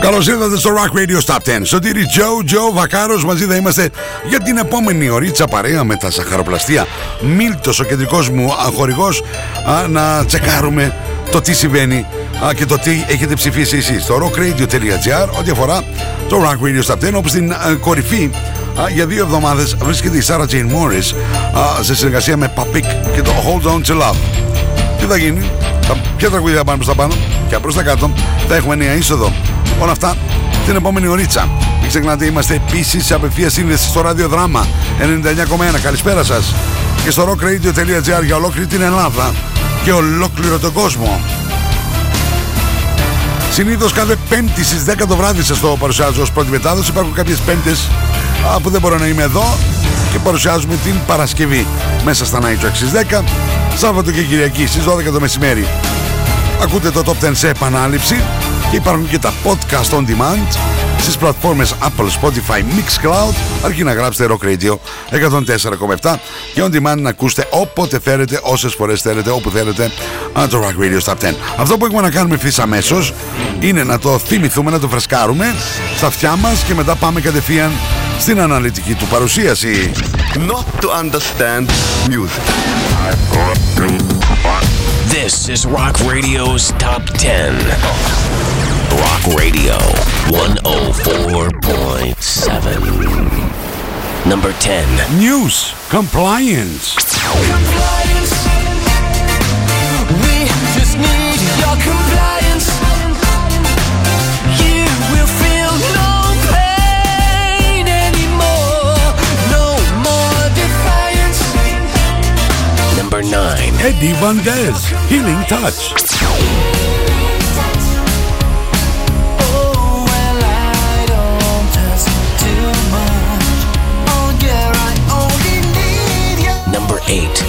Καλώς ήρθατε στο Rock Radio Stop 10. Σωτήρι Τζο, Τζο Βακάρος μαζί θα είμαστε για την επόμενη ωρίτσα παρέα με τα σαχαροπλαστεία. Μίλτο, ο κεντρικός μου χορηγό, να τσεκάρουμε το τι συμβαίνει α, και το τι έχετε ψηφίσει εσείς στο rockradio.gr ό,τι αφορά το Rock Radio Stop 10 όπως στην α, κορυφή α, για δύο εβδομάδες βρίσκεται η Sarah Jane Morris α, σε συνεργασία με Papik και το Hold On To Love τι θα γίνει τα, ποια τραγούδια θα πάνε προς τα πάνω και προς τα κάτω θα έχουμε νέα είσοδο όλα αυτά την επόμενη ωρίτσα μην ξεχνάτε είμαστε επίσης σε απευθείας σύνδεση στο ραδιοδράμα 99,1 καλησπέρα σας και στο rockradio.gr για ολόκληρη την Ελλάδα και ολόκληρο τον κόσμο. Συνήθως κάθε Πέμπτη στις 10 το βράδυ σας το παρουσιάζω ως πρώτη μετάδοση. Υπάρχουν κάποιες Πέμπτες που δεν μπορώ να είμαι εδώ και παρουσιάζουμε την Παρασκευή μέσα στα Night Track στις 10, Σάββατο και Κυριακή στις 12 το μεσημέρι. Ακούτε το Top 10 σε επανάληψη και υπάρχουν και τα podcast on demand στις πλατφόρμες Apple, Spotify, Mixcloud αρκεί να γράψετε Rock Radio 104,7 και on demand να ακούσετε όποτε θέλετε, όσες φορές θέλετε, όπου θέλετε το Rock Radio Stop 10. Αυτό που έχουμε να κάνουμε ευθύς αμέσως είναι να το θυμηθούμε, να το φρεσκάρουμε στα αυτιά μας και μετά πάμε κατευθείαν στην αναλυτική του παρουσίαση. Not to understand music. This is Rock Radio's Top 10. Rock Radio 104.7. Number 10. News Compliance. Compliance. We just need your compliance. You will feel no pain anymore. No more defiance. Number 9. Eddie Vandez, Healing Touch.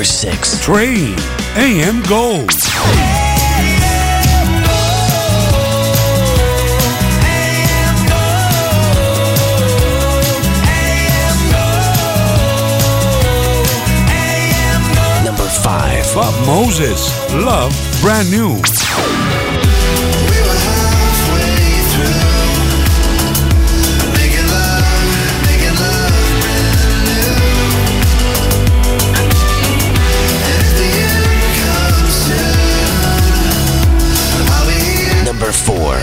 Number 6. Train, AM Gold. Number 5. Bob Moses, Love Brand New.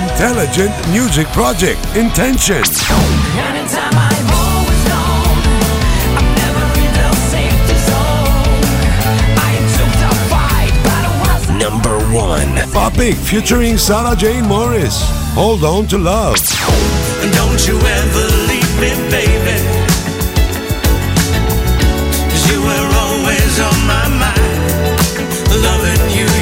fight, music project, Intention. Number 1. Papik featuring Sarah Jane Morris, Hold On to Love. Don't you ever leave me, baby. you were always on my mind. Loving you,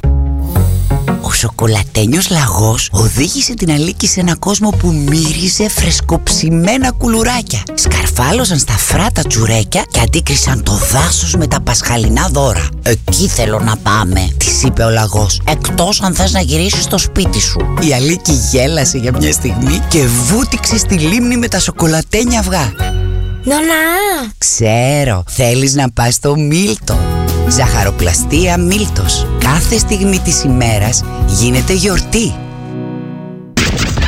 σοκολατένιος λαγός οδήγησε την Αλίκη σε ένα κόσμο που μύριζε φρεσκοψημένα κουλουράκια. Σκαρφάλωσαν στα φράτα τσουρέκια και αντίκρισαν το δάσος με τα πασχαλινά δώρα. Εκεί θέλω να πάμε, της είπε ο λαγός. Εκτός αν θες να γυρίσεις στο σπίτι σου. Η Αλίκη γέλασε για μια στιγμή και βούτυξε στη λίμνη με τα σοκολατένια αυγά. Νονά! Ξέρω, θέλεις να πας στο Μίλτο. Ζαχαροπλαστεία Μίλτος. Κάθε στιγμή της ημέρας γίνεται γιορτή.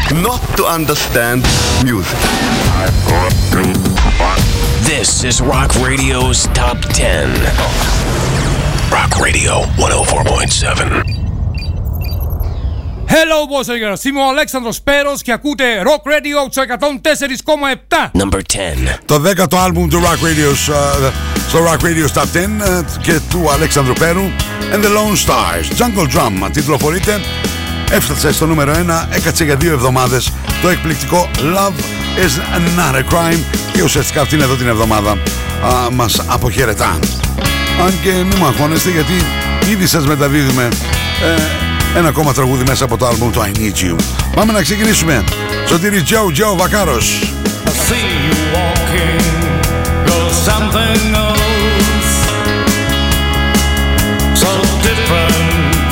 Not to understand music. This is Rock Radio's Top 10. Rock Radio 104.7. Hello, boys and girls. Είμαι ο Αλέξανδρος Πέρος και ακούτε Rock Radio στο 104,7. Number 10. Το 10ο άλμπουμ του Rock Radio uh, στο Rock Radio Top 10 uh, και του Αλέξανδρου Πέρου And the Lone Stars Jungle Drum τίτλοφορείται έφτασε στο νούμερο 1 έκατσε για δύο εβδομάδες το εκπληκτικό Love is not a crime και ουσιαστικά αυτήν εδώ την εβδομάδα α, μας αποχαιρετά αν και μην μου αγχώνεστε γιατί ήδη σας μεταδίδουμε ε, ένα ακόμα τραγούδι μέσα από το άλμπουμ του I Need You πάμε να ξεκινήσουμε Σωτήρι Τζο Τζο Βακάρος I see you walking, goes something else, so different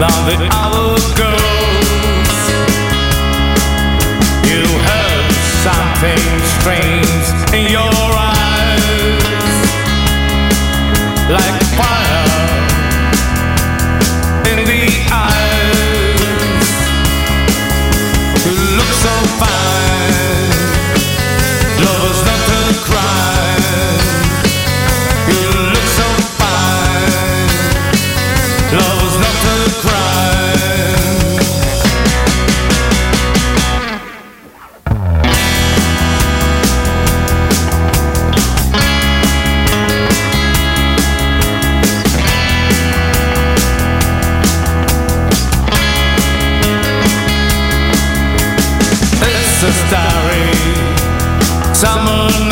than the other girls. You have something strange in your eyes, like fire summer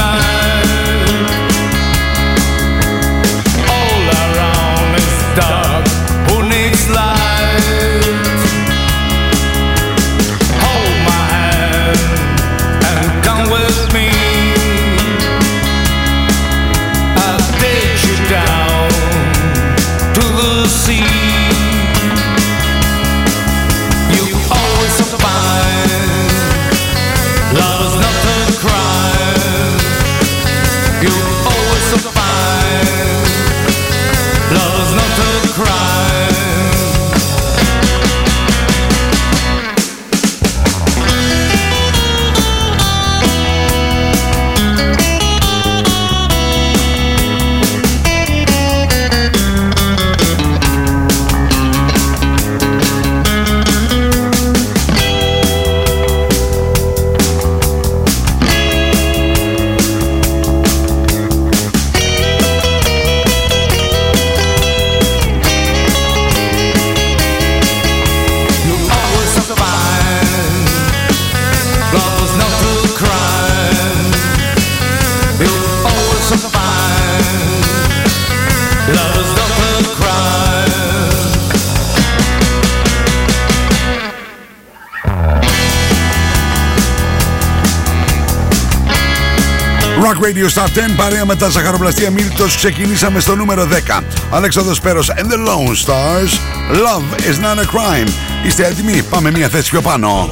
Radio Star 10 παρέα με τα ζαχαροπλαστεία Μίλτος ξεκινήσαμε στο νούμερο 10 Αλέξανδρος Πέρος and the Lone Stars Love is not a crime Είστε έτοιμοι, πάμε μια θέση πιο πάνω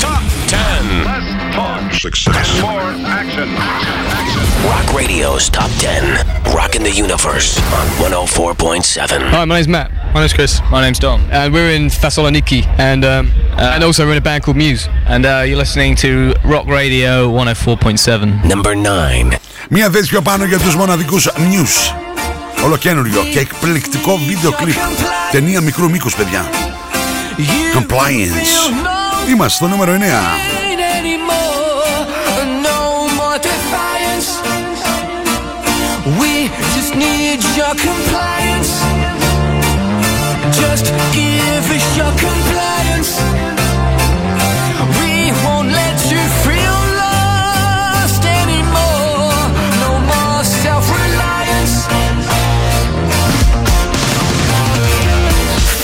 Top 10. Success. More action. Rock Radio's Top 10. Rocking the universe on 104.7. Hi, my name's Matt. My name's Chris. My name's Dom. And we're in Thessaloniki, and um, and also we're in a band called Muse. And uh, you're listening to Rock Radio 104.7. Number 9. Μια θέση πιο πάνω για τους μοναδικούς News Ολοκένουργιο και εκπληκτικό βίντεο κλιπ Ταινία μικρού μήκους παιδιά Compliance Είμαστε στο νούμερο 9 anymore. No more defiance. We just need your compliance. just give us your compliance. We won't let you feel lost anymore. No more self reliance.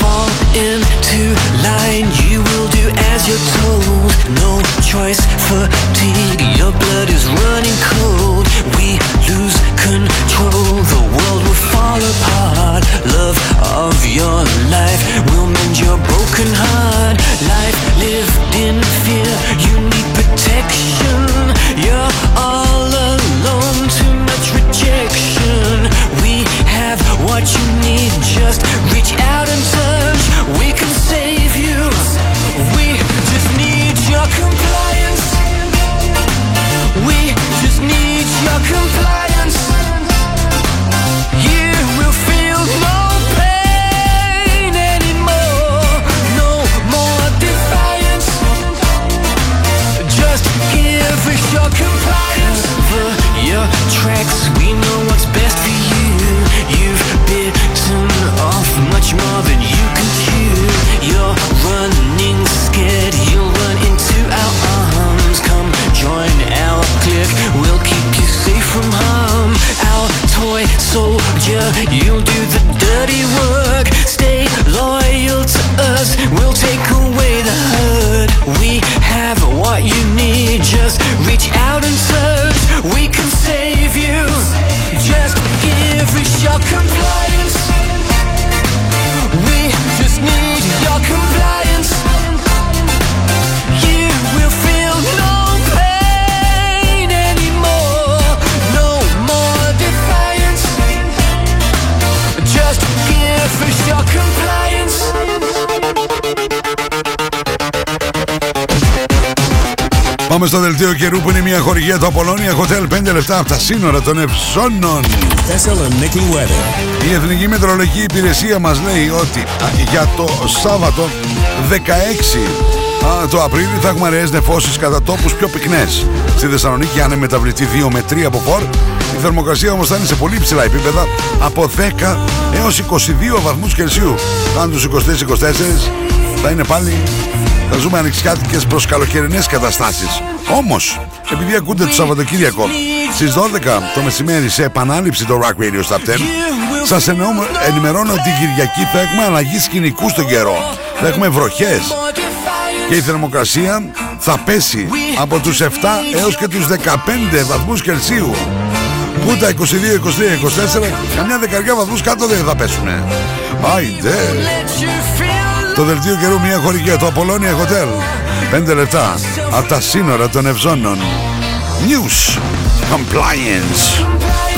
Fall into line, you will do as you're told. No choice, fatigue, your blood is running cold. We lose control, the world fall apart. Love of your life will mend your broken heart. Life lived in fear, you need protection. You're all alone, too much rejection. We have what you need, just reach out and touch. We can save you. We just need your compliance. We just need your compliance. Που είναι μια χορηγία του Απολώνια Hotel 5 λεπτά από τα σύνορα των Ευζώνων. Thessaloniki weather. Η Εθνική Μετρολογική Υπηρεσία μας λέει ότι α, για το Σάββατο 16 α, το Απρίλιο θα έχουμε αραιές νεφώσεις κατά τόπους πιο πυκνές. Στη Θεσσαλονίκη αν μεταβληθεί 2 με 3 από φορ. Η θερμοκρασία όμως θα είναι σε πολύ ψηλά επίπεδα από 10 έως 22 βαθμούς Κελσίου. Αν τους 24-24 θα είναι πάλι θα ζούμε ανοιξιάτικες προς καλοκαιρινές καταστάσεις. Όμως, επειδή ακούτε το Σαββατοκύριακο στις 12 το μεσημέρι σε επανάληψη το Rock Radio Stop 10, σας εννοώ- ενημερώνω ότι η Κυριακή θα έχουμε αλλαγή σκηνικού στον καιρό. Θα έχουμε βροχές και η θερμοκρασία θα πέσει από τους 7 έως και τους 15 βαθμούς Κελσίου. Που τα 22, 23, 24, καμιά δεκαριά βαθμούς κάτω δεν θα πέσουνε. Άιντε. Το δελτίο καιρού μια χορηγία το Απολώνια Hotel. 5 λεπτά από τα σύνορα των Ευζώνων. News Compliance.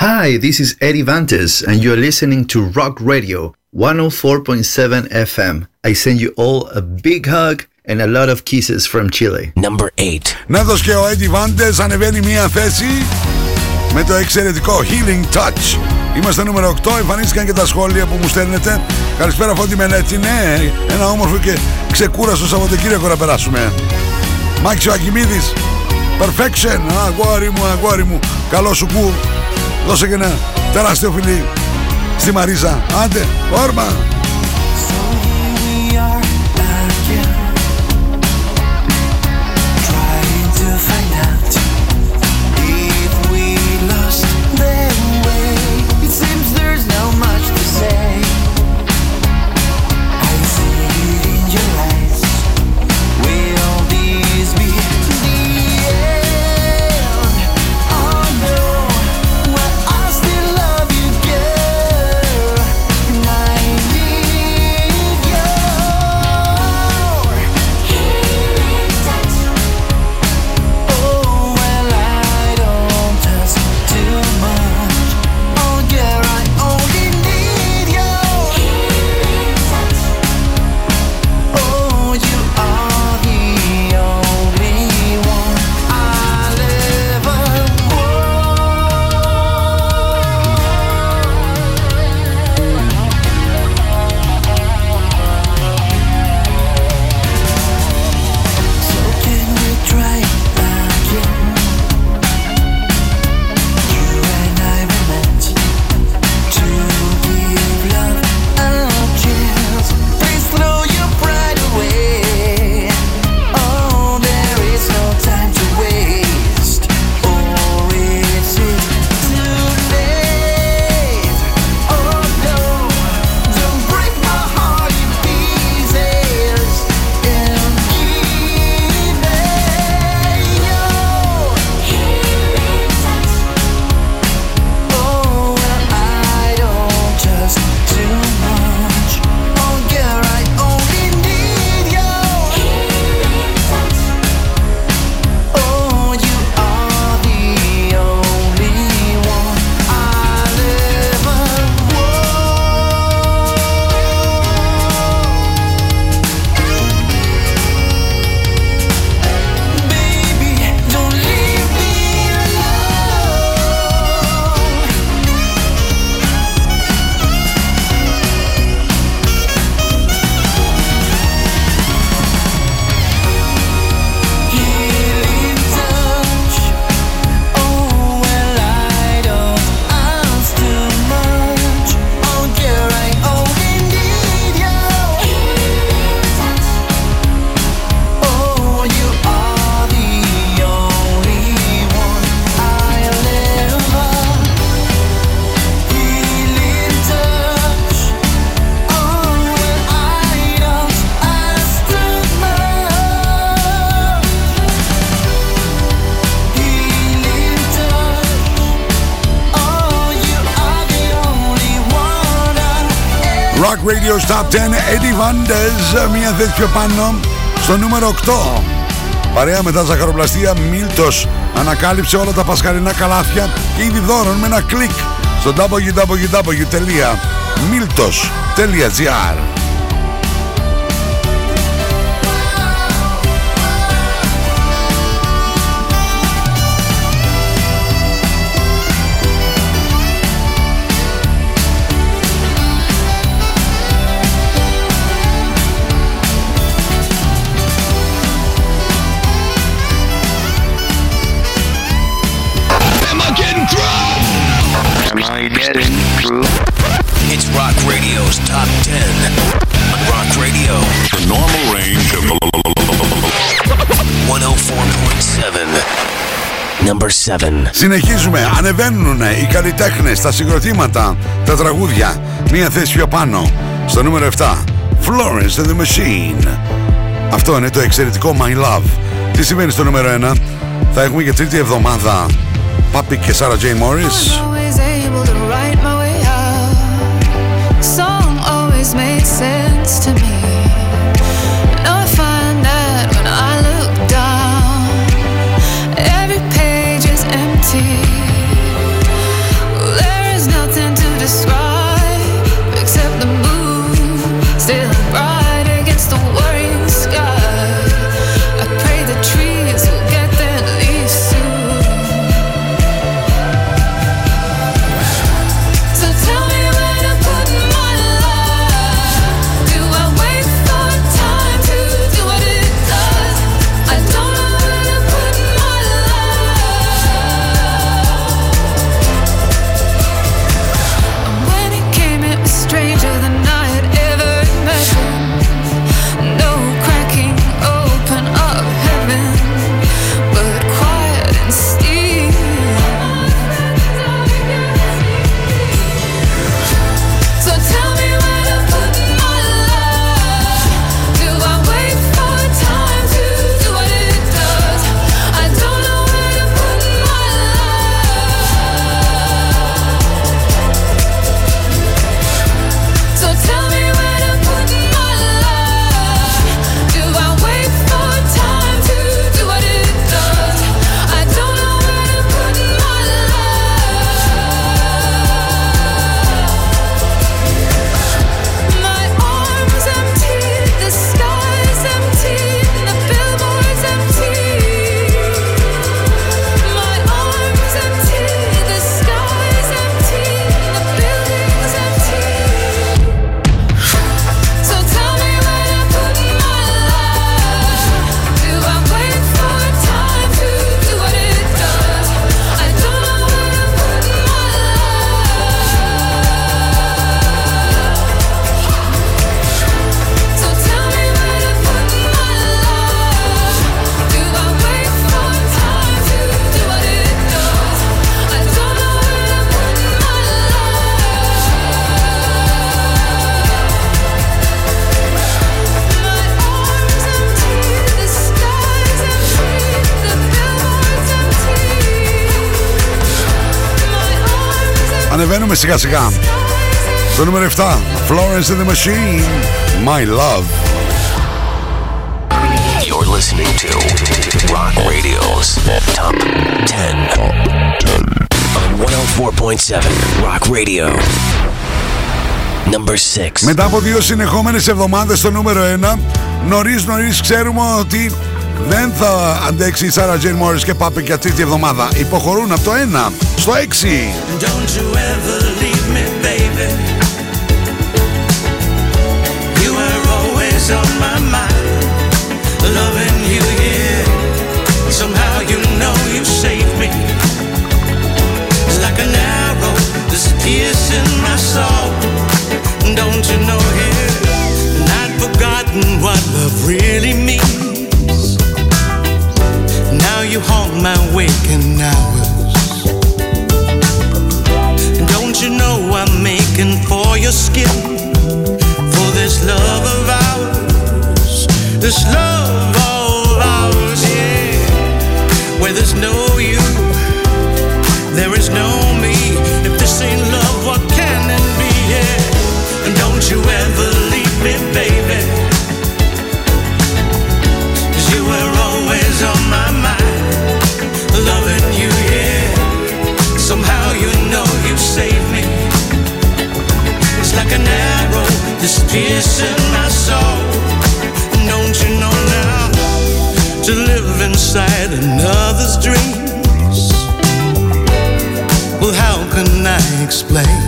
Hi, this is Eddie Vantes, and you're listening to Rock Radio 104.7 FM. I send you all a big hug and a lot of kisses from Chile. Number 8. Νάτος και ο Eddie Vantes ανεβαίνει μία θέση με το εξαιρετικό Healing Touch. Είμαστε νούμερο 8, εμφανίστηκαν και τα σχόλια που μου στέλνετε. Καλησπέρα Φώτη Μελέτη, ναι, ένα όμορφο και ξεκούραστο Σαββατοκύριακο να περάσουμε. Μάξιο Ακημίδης, Perfection, αγόρι μου, αγόρι μου, καλό σου κου. Δώσε και ένα τεράστιο φιλί στη Μαρίζα. Άντε, όρμα. Eddie Vanders Μια θέση πιο πάνω στο νούμερο 8 Παρέα μετά ζαχαροπλαστεία Μίλτος ανακάλυψε όλα τα πασχαλινά καλάθια και είδη δώρων με ένα κλικ στο www.miltos.gr Συνεχίζουμε, ανεβαίνουν οι καλλιτέχνες, τα συγκροτήματα, τα τραγούδια. Μία θέση πιο πάνω, στο νούμερο 7. Florence and the Machine. Αυτό είναι το εξαιρετικό My Love. Τι σημαίνει στο νούμερο 1. Θα έχουμε για τρίτη εβδομάδα Πάπη και Σάρα Τζέι Μόρις. Σιγά σιγά. Στο νούμερο 7. Florence and the Machine. My Love. You're listening to Rock Radio's Top 10. On 104.7 Rock Radio. Number 6. Μετά από δύο συνεχόμενες εβδομάδες στο νούμερο 1, νωρίς νωρίς ξέρουμε ότι δεν θα αντέξει η Σάρα Τζέιν Μόρις και Πάπη για τρίτη εβδομάδα. Υποχωρούν από το 1 στο 6. Don't you ever leave me, baby. You were always on my mind, loving you, yeah. Somehow you know you saved me. Like an arrow that's piercing my soul. Don't you know, yeah? And I'd forgotten what love really means. You haunt my waking hours. Don't you know I'm making for your skin? For this love of ours, this love of ours, yeah. Where there's no you, there is no like an arrow that's piercing my soul. Don't you know now to live inside another's dreams? Well, how can I explain?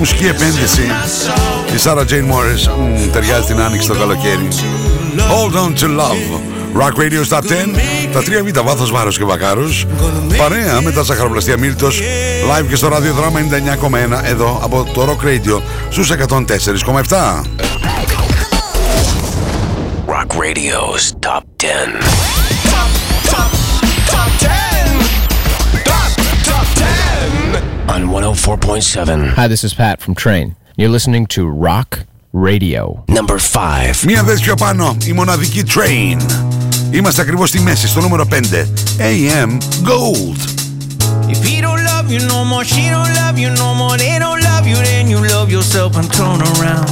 Μουσική επένδυση. Η Sarah Jane Morris μ, ταιριάζει την άνοιξη το καλοκαίρι. Hold on to love. Rock Radio στα 10. Τα τρία β' βάθος βάρος και βακάρους. Παρέα με τα ζαχαροπλαστεία Μίλτος. Live και στο ραδιοδράμα 99,1 εδώ από το Rock Radio στους 104,7. Rock Radio's Top 104.7. Hi, this is Pat from Train. You're listening to Rock Radio. Number 5. Μία θέση πιο πάνω, η μοναδική Train. Είμαστε ακριβώς στη μέση, στο νούμερο 5. AM Gold. If he don't love you no more, she don't love you no more, they don't love you, then you love yourself and turn around.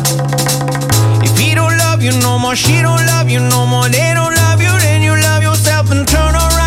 If he don't love you no more, she don't love you no more, they don't love you, then you love yourself and turn around.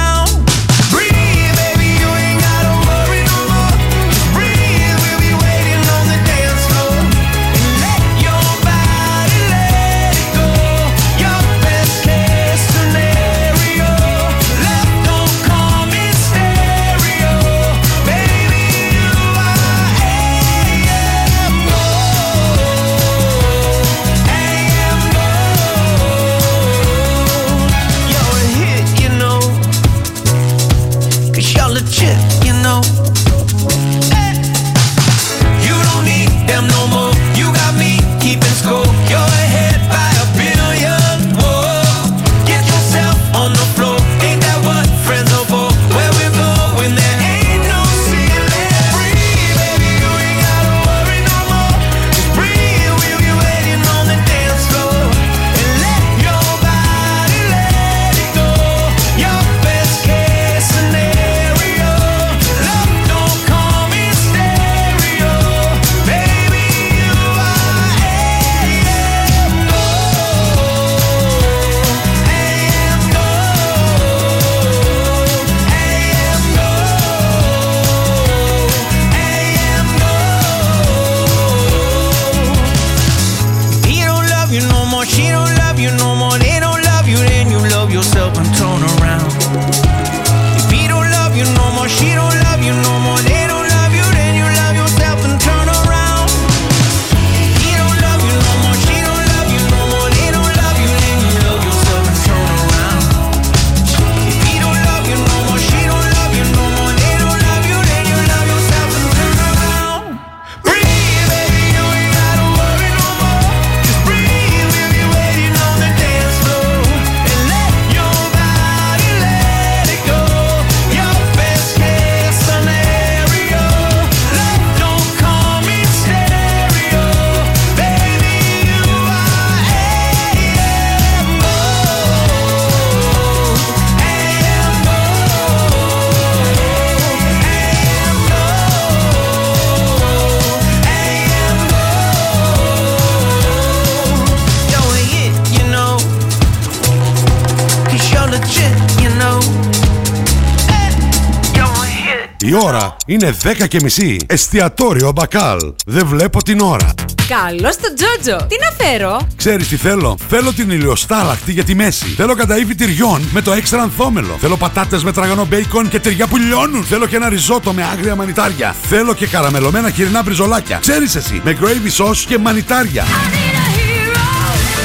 Είναι 10 και μισή. Εστιατόριο Μπακάλ. Δεν βλέπω την ώρα. Καλώς το Τζότζο. Τι να φέρω; Ξέρεις τι θέλω; Θέλω την ηλιοστάλαχτη για τη μέση. Θέλω καταήφι τυριών με το έξτρα ανθόμελο. Θέλω πατάτες με τραγανό μπέικον και τυριά που λιώνουν. Θέλω και ένα ριζότο με άγρια μανιτάρια. Θέλω και καραμελωμένα χοιρινά μπριζολάκια. Ξέρεις εσύ, με gravy sauce και μανιτάρια.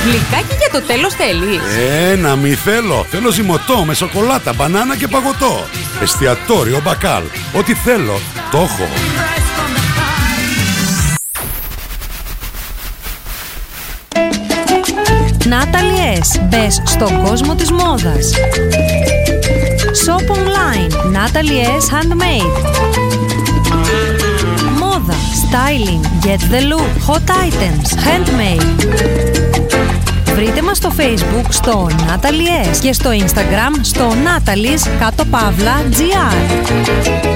Γλυκάκι για το τέλος θέλεις. Ε, να μη θέλω. Θέλω ζυμωτό με σοκολάτα, μπανάνα και παγωτό. Εστιατόριο Μπακάλ. Ό,τι θέλω, το έχω. Natalie S. Μπες στον κόσμο της μόδας. Shop online. Natalie S. Handmade. Μόδα, styling, get the look, hot items, handmade. Βρείτε μας στο facebook στο Natalie S και στο instagram στο Natalie's κάτω παύλα GR.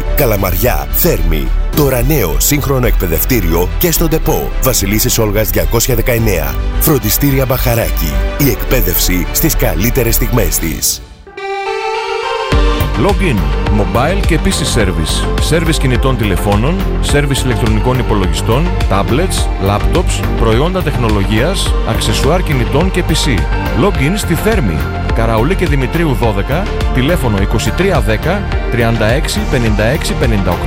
Καλαμαριά, Θέρμη. Τώρα νέο σύγχρονο εκπαιδευτήριο και στον ΤΕΠΟ. Βασιλίσσης Όλγας 219. Φροντιστήρια Μπαχαράκι. Η εκπαίδευση στις καλύτερες στιγμές της. Login, mobile και PC service. Service κινητών τηλεφώνων, service ηλεκτρονικών υπολογιστών, tablets, laptops, προϊόντα τεχνολογίας, αξεσουάρ κινητών και PC. Login στη Θέρμη. Καραουλή και Δημητρίου 12, τηλέφωνο 2310 36 56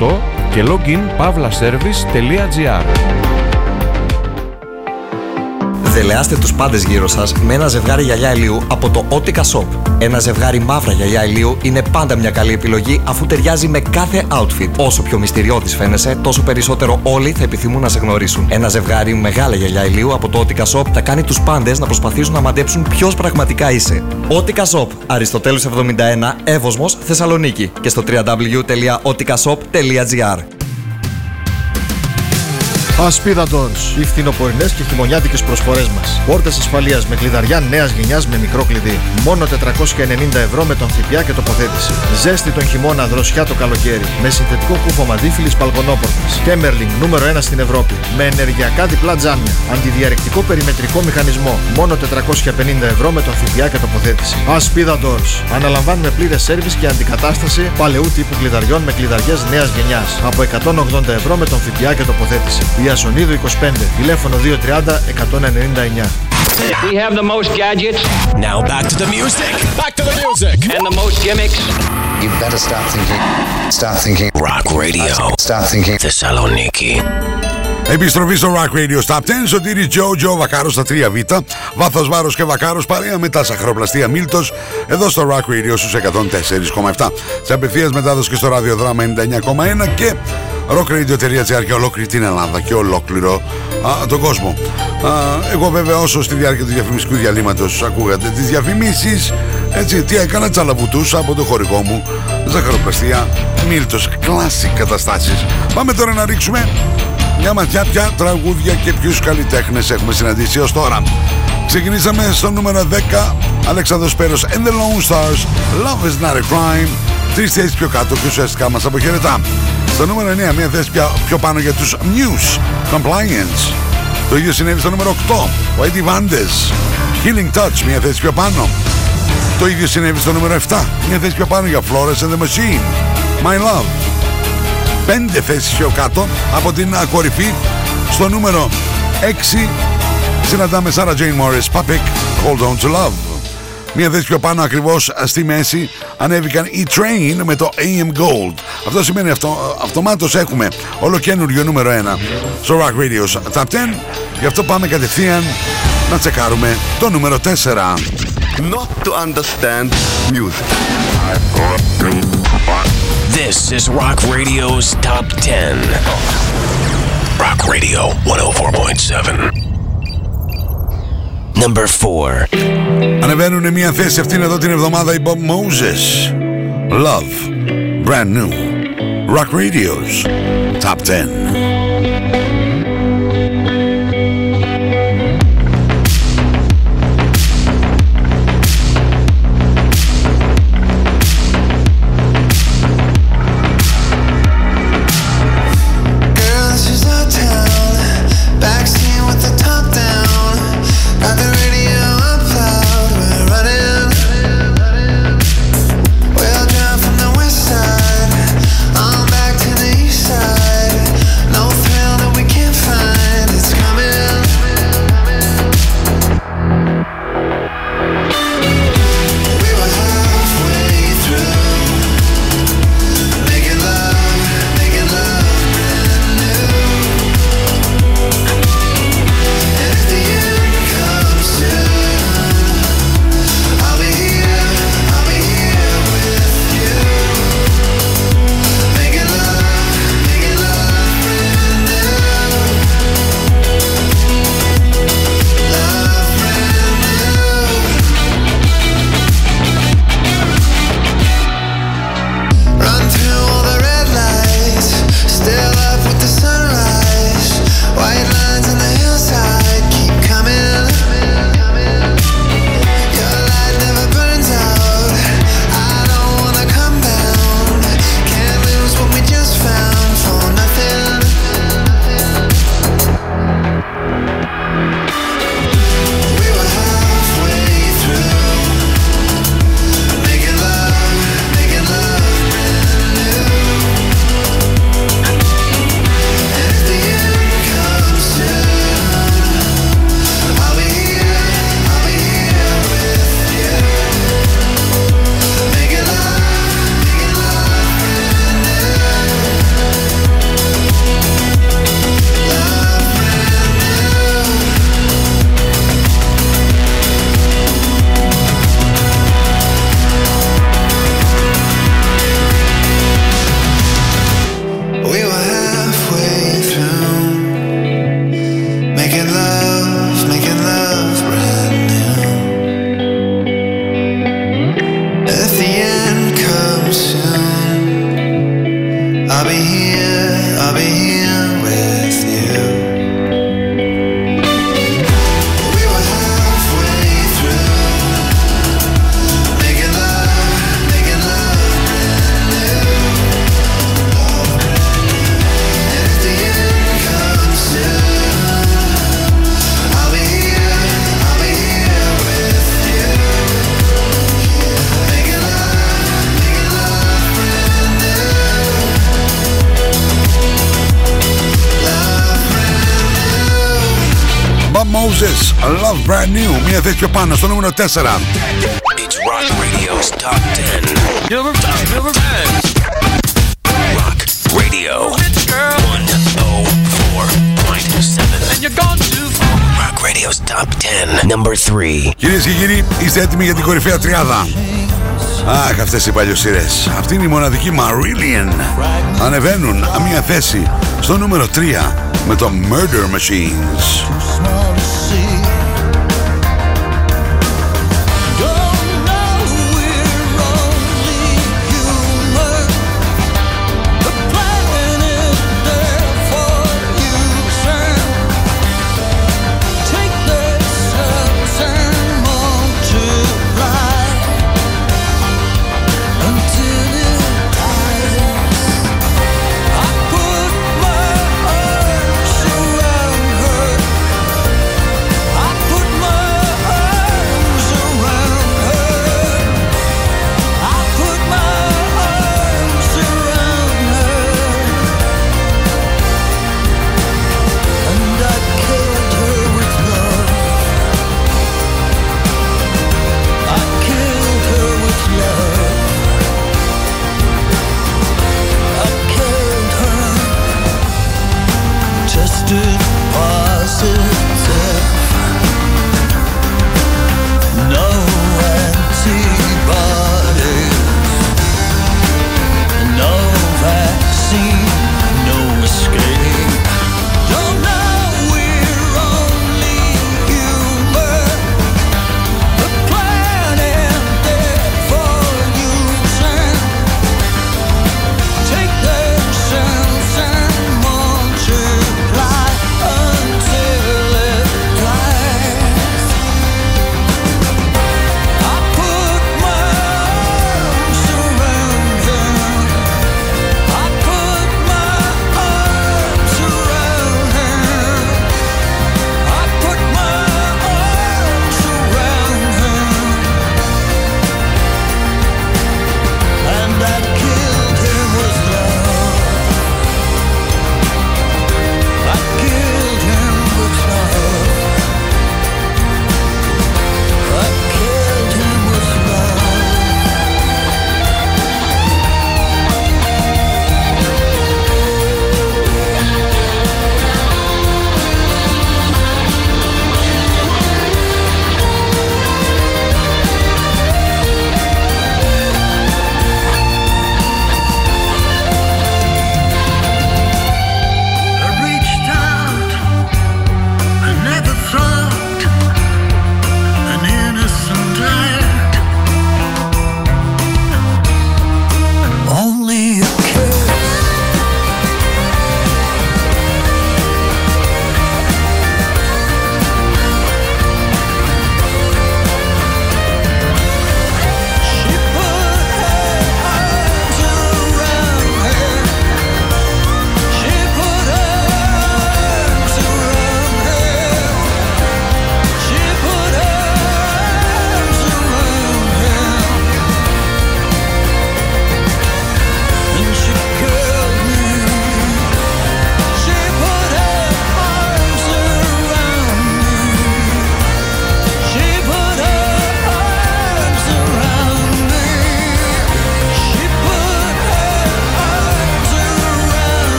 58 και login pavlaservice.gr. Δελεάστε τους πάντες γύρω σας με ένα ζευγάρι γυαλιά ηλίου από το Otica Shop. Ένα ζευγάρι μαύρα γυαλιά ηλίου είναι πάντα μια καλή επιλογή αφού ταιριάζει με κάθε outfit. Όσο πιο μυστηριώδης φαίνεσαι, τόσο περισσότερο όλοι θα επιθυμούν να σε γνωρίσουν. Ένα ζευγάρι μεγάλα γυαλιά ηλίου από το Otica Shop θα κάνει τους πάντες να προσπαθήσουν να μαντέψουν ποιος πραγματικά είσαι. Otica Shop, Αριστοτέλους 71, Εύωσμος, Θεσσαλονίκη και στο www.oticashop.gr Ασπίδα Doors. Οι φθινοπορεινές και χειμωνιάτικες προσφορές μας. Πόρτες ασφαλείας με κλειδαριά νέας γενιάς με μικρό κλειδί. Μόνο 490 ευρώ με τον ΦΠΑ και τοποθέτηση. Ζέστη τον χειμώνα, δροσιά το καλοκαίρι. Με συνθετικό κούφο μαντίφυλλη μπαλκονόπορτα. Κέμπερλινγκ νούμερο 1 στην Ευρώπη. Με ενεργειακά διπλά τζάμια. Αντιδιαρρηκτικό περιμετρικό μηχανισμό. Μόνο 450 ευρώ με τον ΦΠΑ και τοποθέτηση. Ασπίδα Doors. Αναλαμβάνουμε πλήρες σερβις και αντικατάσταση παλαιού τύπου κλειδαριών με κλειδαριές νέας γενιάς. Από 180 ευρώ με τον ΦΠΑ και τοποθέτηση. Τα στον ίδιο 25. Τιλέφωνο 2, 30, 199. Επιστροφή στο Rock Radio Stop 10. Σωτήρι Τζο, Τζο Βακάρος στα 3Β. Βάθος βάρος και Βακάρος παρέα με τα σαχροπλαστεία Μίλτος. Εδώ στο Rock Radio στους 104,7. Σε απευθείας μετάδοση και στο ραδιοδράμα 99,1 και rockradio.gr και ολόκληρη την Ελλάδα και ολόκληρο α, τον κόσμο. Α, εγώ βέβαια όσο στη διάρκεια του διαφημιστικού διαλύματος ακούγατε τις διαφημίσεις έτσι τι έκανα τσαλαβουτούς από το χωρικό μου ζαχαροπλαστεία Μίλτος κλάσικ καταστάσεις πάμε τώρα να ρίξουμε μια ματιά πια τραγούδια και ποιους καλλιτέχνες έχουμε συναντήσει ως τώρα. Ξεκινήσαμε στο νούμερο 10 Αλέξανδρος Πέρος and the Lone Stars Love is not a crime. Τρεις θέσεις πιο κάτω και ουσιαστικά μας αποχαιρετά. Στο νούμερο 9 μια θέση πιο, πιο πάνω για τους News Compliance. Το ίδιο συνέβη στο νούμερο 8 Whitey Vandes Healing Touch μια θέση πιο πάνω. Το ίδιο συνέβη στο νούμερο 7 Μια θέση πιο πάνω για Flores and the Machine My Love Πέντε θέσεις πιο κάτω από την α, κορυφή στο νούμερο 6 συναντάμε Sarah Jane Morris Papik Hold On To Love Μία θέση πιο πάνω ακριβώς στη μέση ανέβηκαν οι Train με το AM Gold. Αυτό σημαίνει αυτό, αυτομάτως έχουμε ολοκένουργιο νούμερο 1 στο Rock Radio Top 10. Γι' αυτό πάμε κατευθείαν να τσεκάρουμε το νούμερο 4. Not to understand music. This is Rock Radio's Top 10. Rock Radio 104.7. Number 4. Ανεβαίνουν μια θέση αυτήν εδώ την εβδομάδα οι Bob Moses. Love. Brand new. Rock Radio's Top 10. θέσει πιο πάνω, στο νούμερο 4. Rock Radio's Top 10. Number 10. Radio. It's 10. Number 3. Και κύριοι, είστε έτοιμοι για την κορυφαία τριάδα; Αχ, αυτές οι παλιοσύρες. Αυτή είναι η μοναδική Marillion. Ανεβαίνουν μία θέση στο νούμερο 3 με το Murder Machines.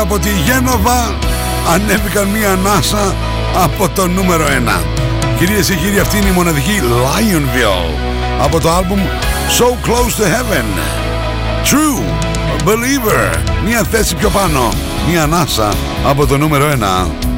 Από τη Γένοβα ανέβηκαν μία ανάσα από το νούμερο 1 Κυρίες και κύριοι αυτή είναι η μοναδική Lionville από το άλμπουμ So Close to Heaven. True Believer. Μία θέση πιο πάνω. Μία ανάσα από το νούμερο 1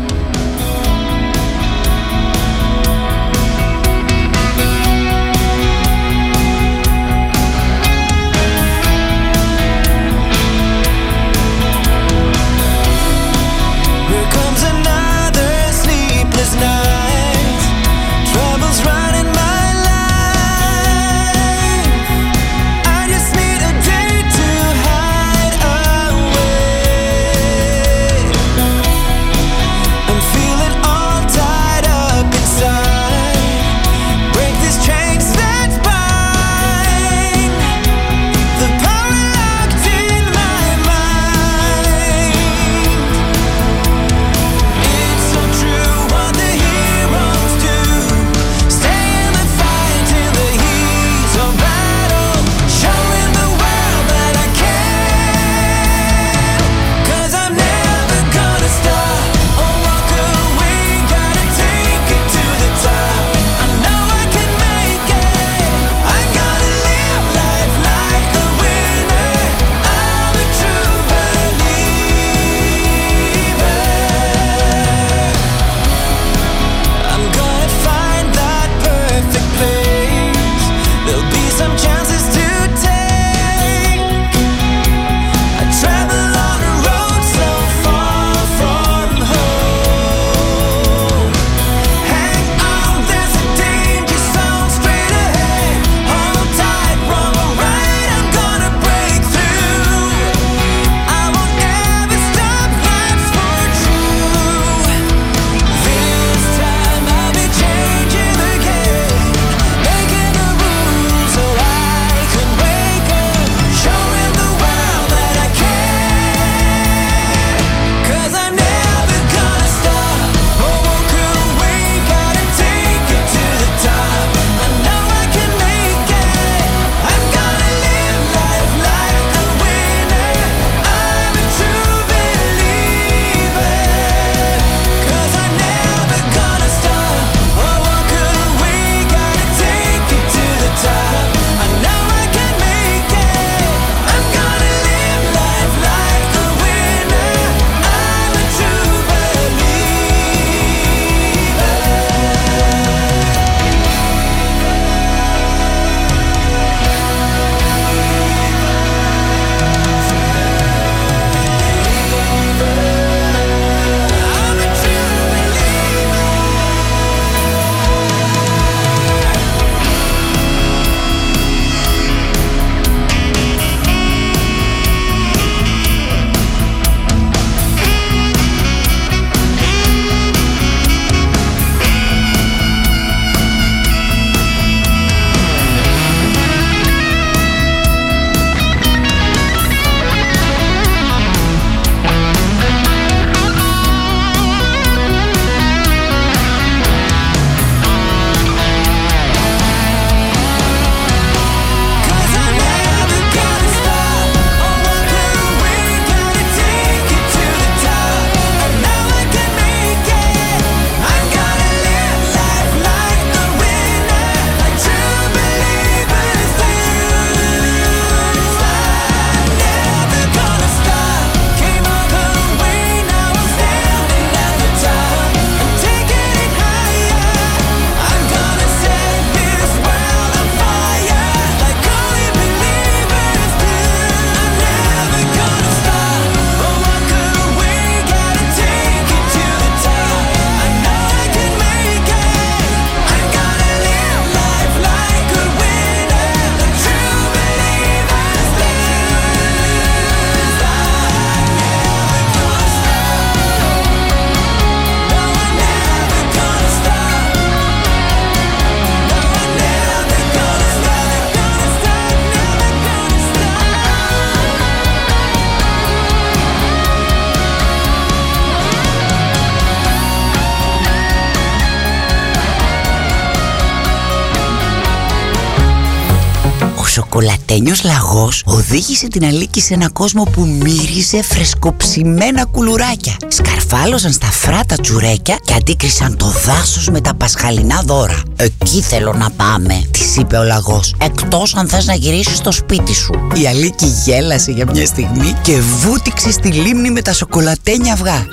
σοκολατένιος λαγός οδήγησε την Αλίκη σε ένα κόσμο που μύριζε φρεσκοψημένα κουλουράκια. Σκαρφάλωσαν στα φράτα τσουρέκια και αντίκρισαν το δάσος με τα πασχαλινά δώρα. Εκεί θέλω να πάμε, της είπε ο λαγός. Εκτός αν θες να γυρίσεις στο σπίτι σου. Η Αλίκη γέλασε για μια στιγμή και βούτυξε στη λίμνη με τα σοκολατένια αυγά.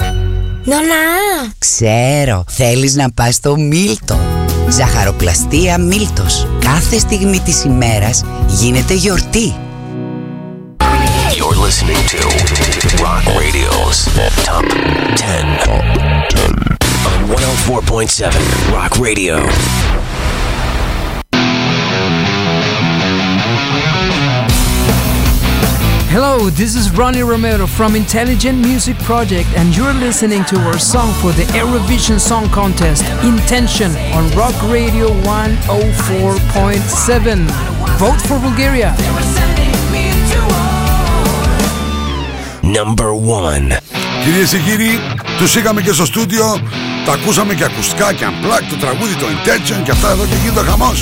Νονά! Ξέρω, θέλεις να πας στο Μίλτο. Ζαχαροπλαστεία Μίλτος. Κάθε στιγμή της ημέρας γίνεται γιορτή. You're listening to Rock Radio's Top 10 on 104.7 Rock Radio. Hello, this is Ronnie Romero from Intelligent Music Project, and you're listening to our song for the Eurovision Song Contest, Intention, on Rock Radio 104.7. Vote for Bulgaria. Number 1. Κυρίε και κύριοι, του είχαμε και στο στούντιο, τα ακούσαμε και ακουστικά και unplugged, το τραγούδι, το intention και αυτά εδώ και γίνεται χαμό.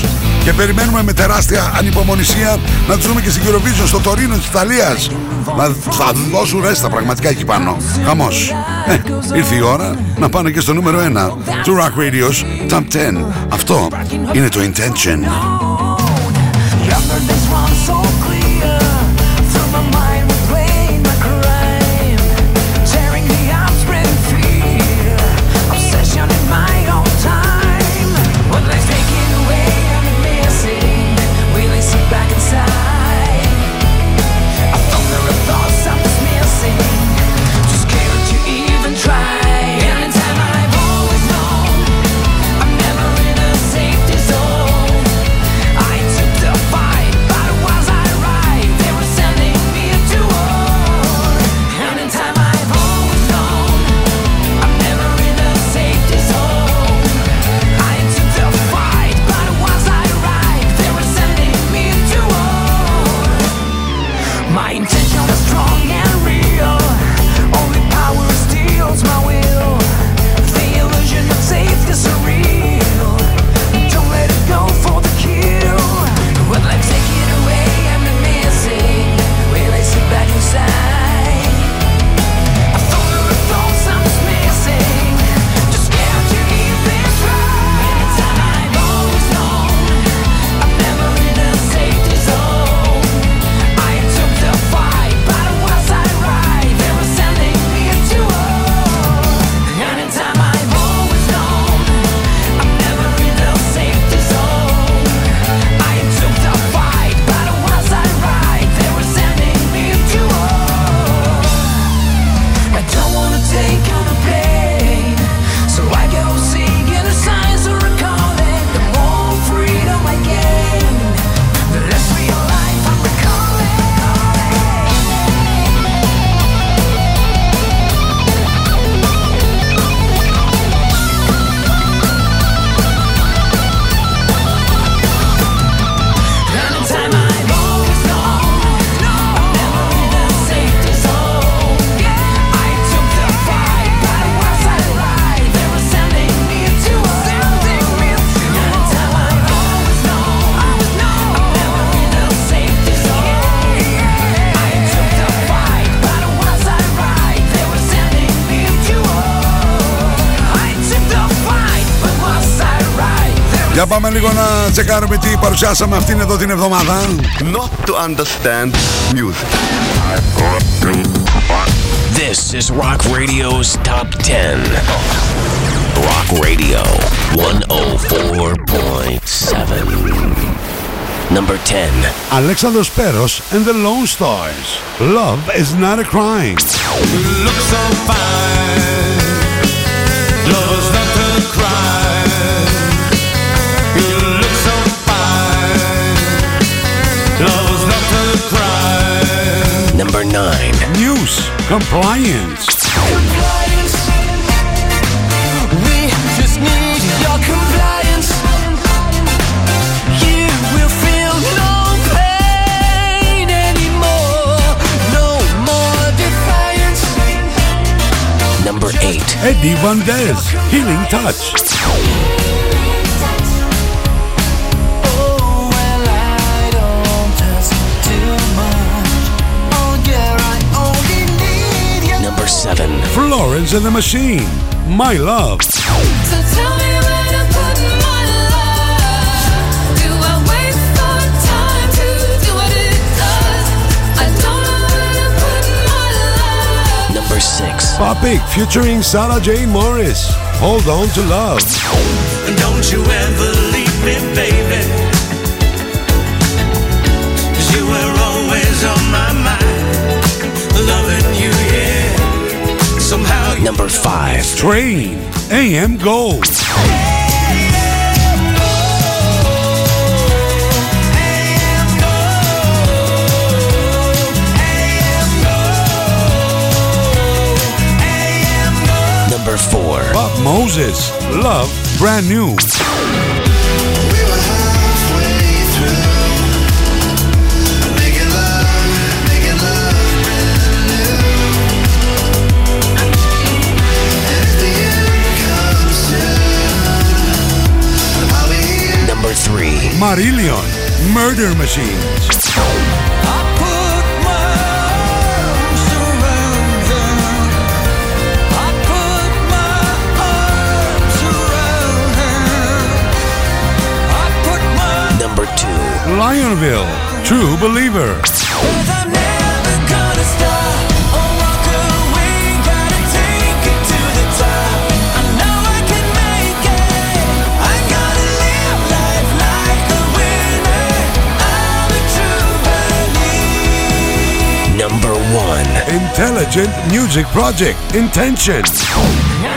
Και περιμένουμε με τεράστια ανυπομονησία να τους δούμε και στην Eurovision στο Τωρίνο της Ιταλίας. Να θα δώσουν ρέστα πραγματικά εκεί πάνω. Χαμός. Ε, ήρθε η ώρα να πάνε και στο νούμερο 1 του Rock Radio's Top 10. Αυτό είναι το intention. Για πάμε λίγο να τσεκάρουμε τι παρουσιάσαμε αυτήν εδώ την εβδομάδα. Not to understand music. This is Rock Radio's Top 10. Rock Radio 104.7. Number 10. Αλέξανδρος Πέρος and the Lone Stars. Love is not a crime. look so fine. 9. News. Compliance. We just need your compliance. You will feel no pain anymore. No more defiance. Number 8. Eddie Van Dez. Healing Touch. Where the Machine, my love. Number six. Pop-It featuring Sarah Jane Morris. Hold on to love. Don't you ever leave me, baby. Number five. Train. AM Gold. Number four. Bob Moses. Love. Brand new. Marillion. Murder Machines. Number two. Lionville. True Believer. Intelligent Music Project. Intention.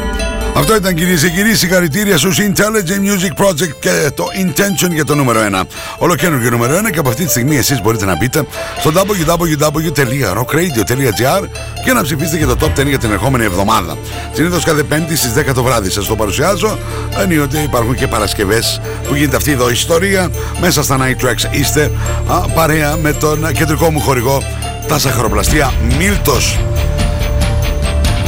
Αυτό ήταν κυρίες και κύριοι. Συγχαρητήρια στους Intelligent Music Project και το Intention για το νούμερο 1. Ολοκένουργιο νούμερο 1 και από αυτή τη στιγμή εσείς μπορείτε να μπείτε στο www.rockradio.gr και να ψηφίσετε για το top 10 για την ερχόμενη εβδομάδα. Συνήθως κάθε Πέμπτη στις 10 το βράδυ σας το παρουσιάζω. Ενίοτε υπάρχουν και Παρασκευές που γίνεται αυτή εδώ η ιστορία. Μέσα στα Night Tracks είστε α, παρέα με τον κεντρικό μου χορηγό τα σαχαροπλαστεία Μίλτος.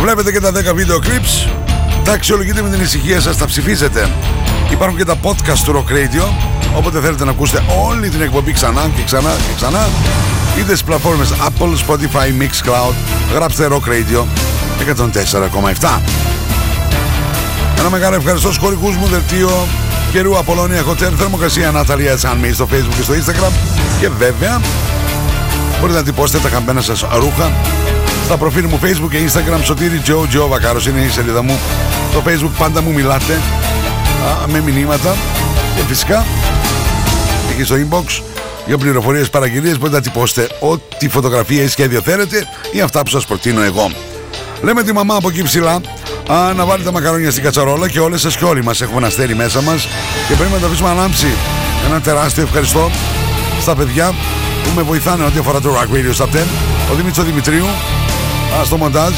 Βλέπετε και τα 10 βίντεο clips τα αξιολογείτε με την ησυχία σας, τα ψηφίσετε. Υπάρχουν και τα podcast του Rock Radio, όποτε θέλετε να ακούσετε όλη την εκπομπή ξανά και ξανά και ξανά, είτε στις πλατφόρμες Apple, Spotify, Mixcloud, γράψτε Rock Radio 104,7. Ένα μεγάλο ευχαριστώ στους χωρικούς μου δελτίο καιρού Απολώνια Hotel, θερμοκρασία Ναταλία Τσάνμι στο Facebook και στο Instagram και βέβαια μπορείτε να τυπώσετε τα καμπένα σας ρούχα στα προφίλ μου Facebook και Instagram Σωτήρι Τζο Τζο Βακάρος είναι η σελίδα μου. Στο Facebook πάντα μου μιλάτε α, με μηνύματα. Και φυσικά εκεί στο inbox για πληροφορίες παραγγελίες μπορείτε να τυπώσετε ό,τι φωτογραφία ή σχέδιο θέλετε ή αυτά που σας προτείνω εγώ. Λέμε τη μαμά από εκεί ψηλά α, να βάλει τα μακαρόνια στην κατσαρόλα και όλες σας και όλοι μας έχουμε ένα αστέρι μέσα μας. Και πρέπει να το αφήσουμε ανάμψει ένα τεράστιο ευχαριστώ στα παιδιά που με βοηθάνε ό,τι αφορά το Rock Radio Stop 10 ο Δημήτρης Δημητρίου Α, στο μοντάζ,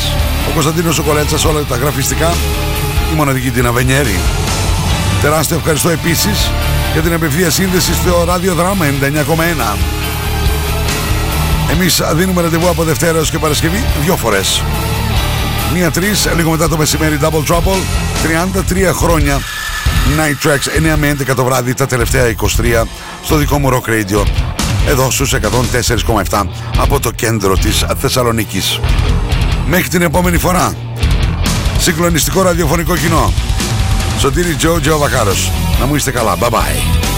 ο Κωνσταντίνος Σοκολέτσας, όλα τα γραφιστικά, η μοναδική την Αβενιέρη. Τεράστιο ευχαριστώ επίσης για την απευθεία σύνδεση στο ραδιοδράμα 99,1. Εμείς δίνουμε ραντεβού από Δευτέρα έως και Παρασκευή δύο φορές. Μία τρεις, λίγο μετά το μεσημέρι Double Trouble, 33 χρόνια Night Tracks 9 με 11 το βράδυ τα τελευταία 23 στο δικό μου Rock Radio εδώ στους 104,7 από το κέντρο της Θεσσαλονίκης. Μέχρι την επόμενη φορά. Συγκλονιστικό ραδιοφωνικό κοινό. Σωτήρι Τζο Τζο Βακάρος. Να μου είστε καλά. Bye bye.